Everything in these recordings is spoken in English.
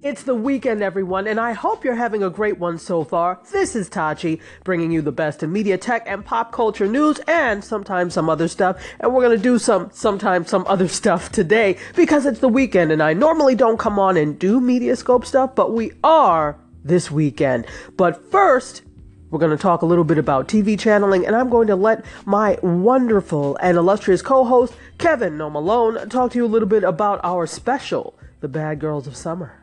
It's the weekend, everyone, and I hope you're having a great one so far. This is Tachi, bringing you the best in media, tech, and pop culture news, and sometimes some other stuff. And we're gonna do some, sometimes some other stuff today because it's the weekend, and I normally don't come on and do Mediascope stuff, but we are this weekend. But first, we're going to talk a little bit about TV channeling, and I'm going to let my wonderful and illustrious co host, Kevin No Malone, talk to you a little bit about our special, The Bad Girls of Summer.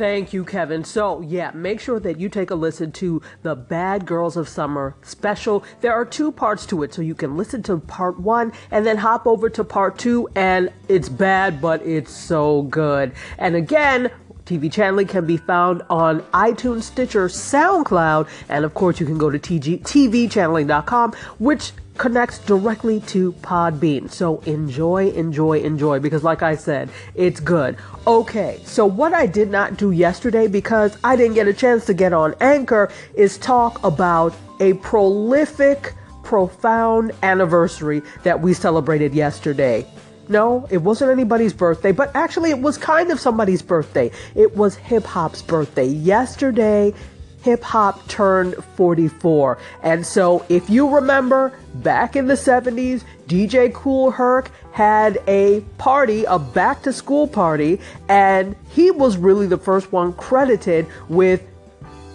Thank you, Kevin. So, yeah, make sure that you take a listen to the Bad Girls of Summer special. There are two parts to it, so you can listen to part one and then hop over to part two, and it's bad, but it's so good. And again, TV channeling can be found on iTunes, Stitcher, SoundCloud, and of course, you can go to TG- TVchanneling.com, which connects directly to Podbean. So enjoy, enjoy, enjoy, because like I said, it's good. Okay, so what I did not do yesterday because I didn't get a chance to get on Anchor is talk about a prolific, profound anniversary that we celebrated yesterday. No, it wasn't anybody's birthday, but actually it was kind of somebody's birthday. It was hip hop's birthday. Yesterday, hip hop turned 44. And so, if you remember, back in the 70s, DJ Kool Herc had a party, a back to school party, and he was really the first one credited with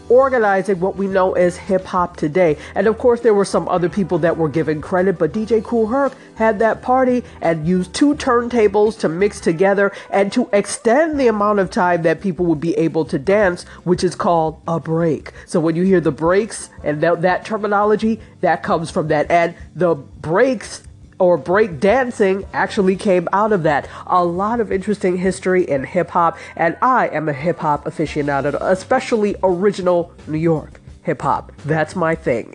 organizing what we know as hip hop today. And of course, there were some other people that were given credit, but DJ Kool Herc had that party and used two turntables to mix together and to extend the amount of time that people would be able to dance, which is called a break. So when you hear the breaks and that, that terminology, that comes from that. And the breaks or break dancing actually came out of that. A lot of interesting history in hip hop, and I am a hip hop aficionado, especially original New York hip hop. That's my thing.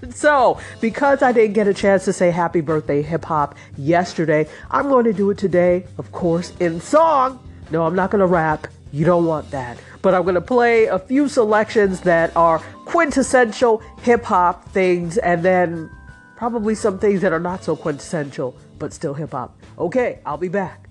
so, because I didn't get a chance to say happy birthday hip hop yesterday, I'm going to do it today, of course, in song. No, I'm not going to rap. You don't want that. But I'm going to play a few selections that are quintessential hip hop things and then probably some things that are not so quintessential, but still hip hop. Okay, I'll be back.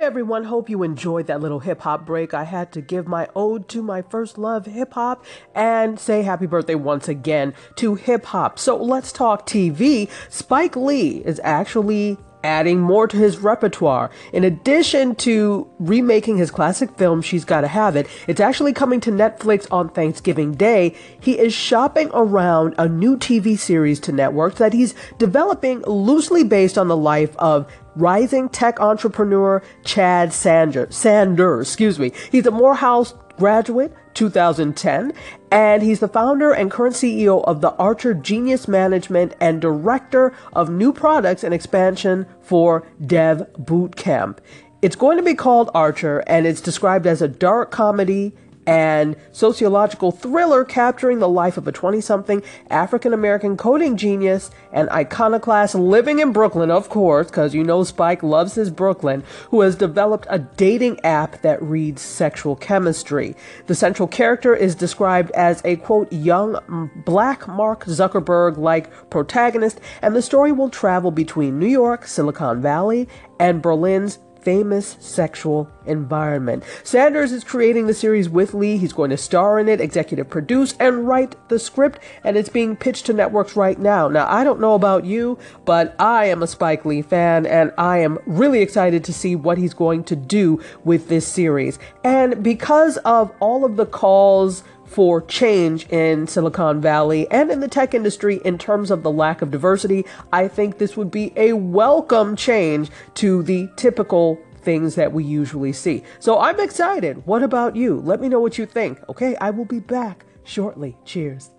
Everyone, hope you enjoyed that little hip hop break. I had to give my ode to my first love, hip hop, and say happy birthday once again to hip hop. So let's talk TV. Spike Lee is actually adding more to his repertoire. In addition to remaking his classic film, She's Gotta Have It, it's actually coming to Netflix on Thanksgiving Day. He is shopping around a new TV series to networks that he's developing loosely based on the life of rising tech entrepreneur Chad Sanders. Sanders, excuse me. He's a Morehouse graduate, 2010, and he's the founder and current CEO of the Archer Genius Management and director of new products and expansion for Dev Bootcamp. It's going to be called Archer, and it's described as a dark comedy and sociological thriller capturing the life of a 20 something African American coding genius and iconoclast living in Brooklyn, of course, because you know Spike loves his Brooklyn, who has developed a dating app that reads sexual chemistry. The central character is described as a quote, young black Mark Zuckerberg like protagonist, and the story will travel between New York, Silicon Valley, and Berlin's famous sexual environment. Sanders is creating the series with Lee. He's going to star in it, executive produce, and write the script, and it's being pitched to networks right now. Now, I don't know about you, but I am a Spike Lee fan, and I am really excited to see what he's going to do with this series. And because of all of the calls, for change in Silicon Valley and in the tech industry in terms of the lack of diversity, I think this would be a welcome change to the typical things that we usually see. So I'm excited. What about you? Let me know what you think. Okay, I will be back shortly. Cheers.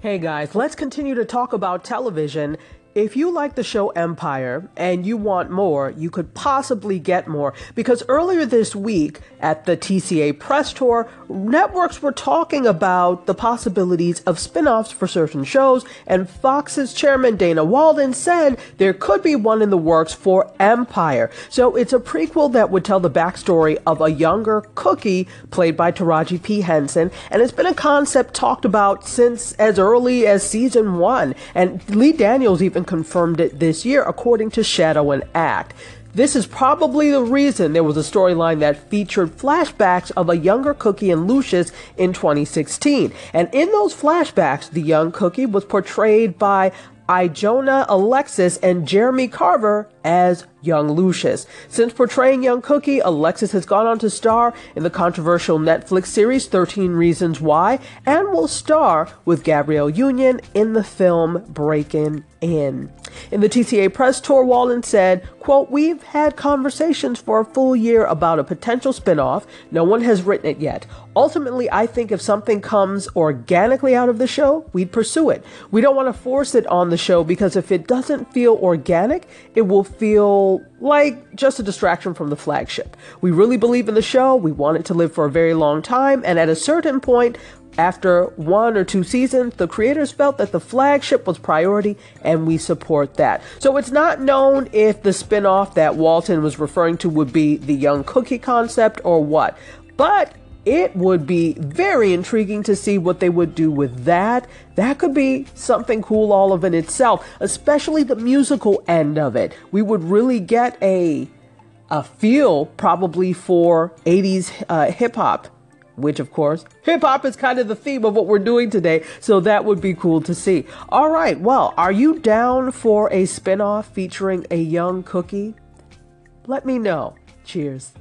Hey guys, let's continue to talk about television if you like the show Empire and you want more, you could possibly get more because earlier this week at the TCA press tour, networks were talking about the possibilities of spin offs for certain shows, and Fox's chairman Dana Walden said there could be one in the works for Empire. So it's a prequel that would tell the backstory of a younger Cookie played by Taraji P. Henson, and it's been a concept talked about since as early as season one, and Lee Daniels even confirmed it this year, according to Shadow and Act. This is probably the reason there was a storyline that featured flashbacks of a younger Cookie and Lucius in 2016. And in those flashbacks, the young Cookie was portrayed by Ajiona Alexus and Jeremy Carver as young Lucius. Since portraying young Cookie, Alexus has gone on to star in the controversial Netflix series 13 Reasons Why and will star with Gabrielle Union in the film Breaking In. In the TCA press tour, Walden said, quote, We've had conversations for a full year about a potential spinoff. No one has written it yet. Ultimately, I think if something comes organically out of the show, we'd pursue it. We don't want to force it on the show because if it doesn't feel organic, it will feel like just a distraction from the flagship. We really believe in the show. We want it to live for a very long time. And at a certain point, after one or two seasons, the creators felt that the flagship was priority and we support that. So it's not known if the spin-off that Walden was referring to would be the young cookie concept or what. But it would be very intriguing to see what they would do with that. That could be something cool all of in itself, especially the musical end of it. We would really get a a feel probably for 80s uh, hip hop which of course hip hop is kind of the theme of what we're doing today, so that would be cool to see. All right, well, are you down for a spin-off featuring a young cookie? Let me know. Cheers.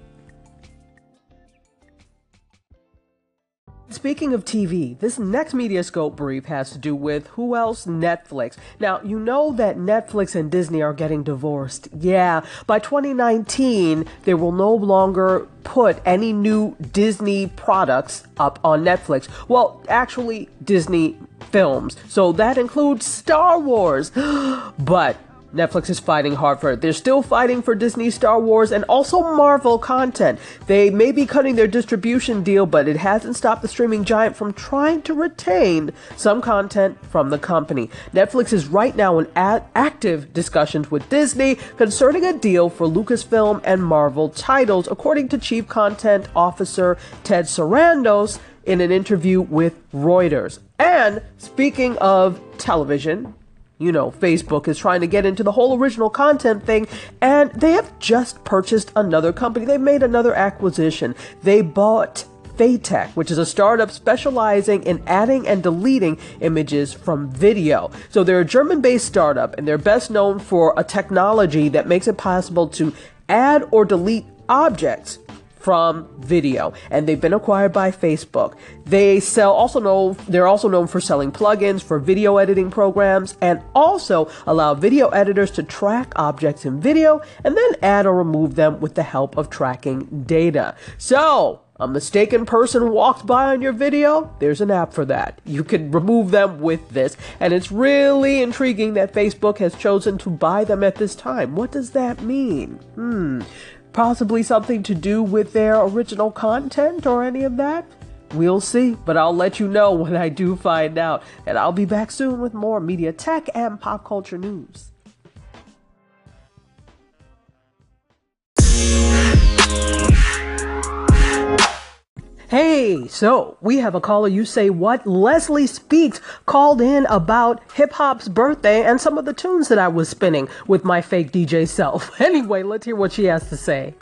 Speaking of TV, this next Mediascope brief has to do with who else? Netflix. Now, you know that Netflix and Disney are getting divorced. Yeah, by 2019, they will no longer put any new Disney products up on Netflix. Well, actually, Disney films. So that includes Star Wars. but Netflix is fighting hard for it. They're still fighting for Disney Star Wars and also Marvel content. They may be cutting their distribution deal, but it hasn't stopped the streaming giant from trying to retain some content from the company. Netflix is right now in a- active discussions with Disney concerning a deal for Lucasfilm and Marvel titles, according to Chief Content Officer Ted Sarandos in an interview with Reuters. And speaking of television, you know, Facebook is trying to get into the whole original content thing, and they have just purchased another company. They made another acquisition. They bought Fayteq, which is a startup specializing in adding and deleting images from video. So they're a German based startup, and they're best known for a technology that makes it possible to add or delete objects from video and they've been acquired by Facebook. They sell also know they're also known for selling plugins for video editing programs and also allow video editors to track objects in video and then add or remove them with the help of tracking data. So, a mistaken person walked by on your video, there's an app for that. You can remove them with this. And it's really intriguing that Facebook has chosen to buy them at this time. What does that mean? Hmm possibly something to do with their original content or any of that? We'll see, but I'll let you know when I do find out. And I'll be back soon with more media tech and pop culture news. Hey, so we have a caller. You say what? Leslie Speaks called in about hip hop's birthday and some of the tunes that I was spinning with my fake DJ self. Anyway, let's hear what she has to say.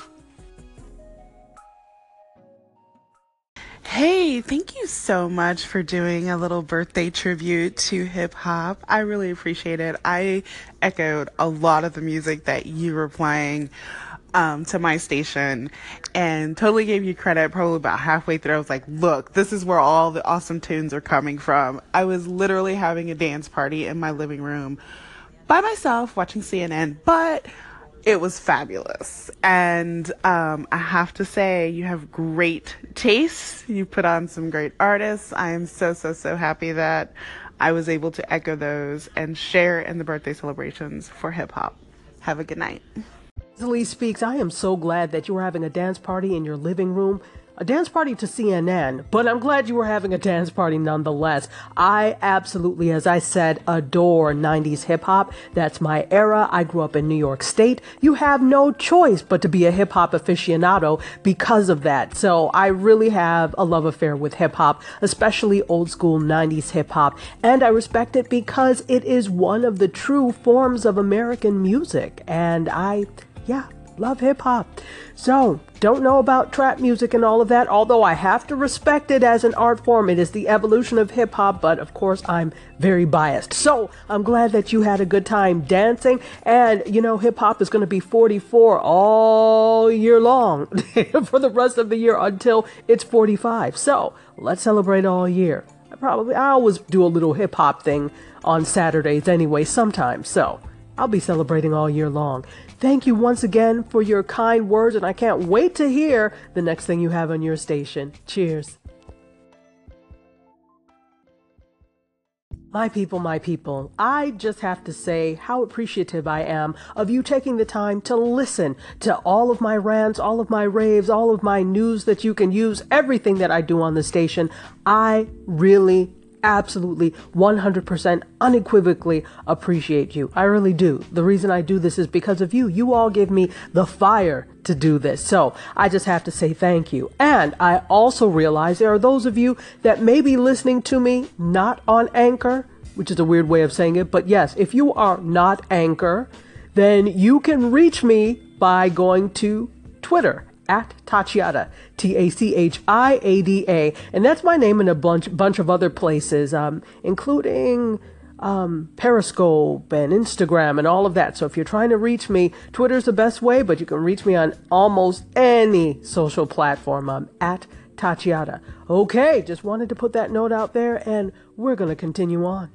Hey, thank you so much for doing a little birthday tribute to hip hop. I really appreciate it. I echoed a lot of the music that you were playing um, to my station and totally gave you credit probably about halfway through. I was like, look, this is where all the awesome tunes are coming from. I was literally having a dance party in my living room by myself watching CNN, but it was fabulous. And um, I have to say, you have great taste. You put on some great artists. I am so, so, so happy that I was able to echo those and share in the birthday celebrations for hip hop. Have a good night. Lee Speaks, I am so glad that you are having a dance party in your living room a dance party to CNN, but I'm glad you were having a dance party nonetheless. I absolutely, as I said, adore 90s hip hop. That's my era. I grew up in New York State. You have no choice but to be a hip hop aficionado because of that. So I really have a love affair with hip hop, especially old school 90s hip hop. And I respect it because it is one of the true forms of American music. And I, yeah, love hip hop. So, don't know about trap music and all of that, although I have to respect it as an art form. It is the evolution of hip hop, but of course, I'm very biased. So, I'm glad that you had a good time dancing. And, you know, hip hop is going to be 44 all year long for the rest of the year until it's 45. So, let's celebrate all year. I probably, I always do a little hip hop thing on Saturdays anyway, sometimes. So, I'll be celebrating all year long. Thank you once again for your kind words, and I can't wait to hear the next thing you have on your station. Cheers. My people, my people, I just have to say how appreciative I am of you taking the time to listen to all of my rants, all of my raves, all of my news that you can use, everything that I do on the station. I really absolutely 100% unequivocally appreciate you. I really do. The reason I do this is because of you. You all give me the fire to do this. So I just have to say thank you. And I also realize there are those of you that may be listening to me not on Anchor, which is a weird way of saying it. But yes, if you are not Anchor, then you can reach me by going to Twitter at Tachiada, T A C H I A D A, and that's my name in a bunch bunch of other places, um, including um, Periscope and Instagram and all of that. So if you're trying to reach me, Twitter's the best way, but you can reach me on almost any social platform. I'm at Tachiada. Okay, just wanted to put that note out there, and we're gonna continue on.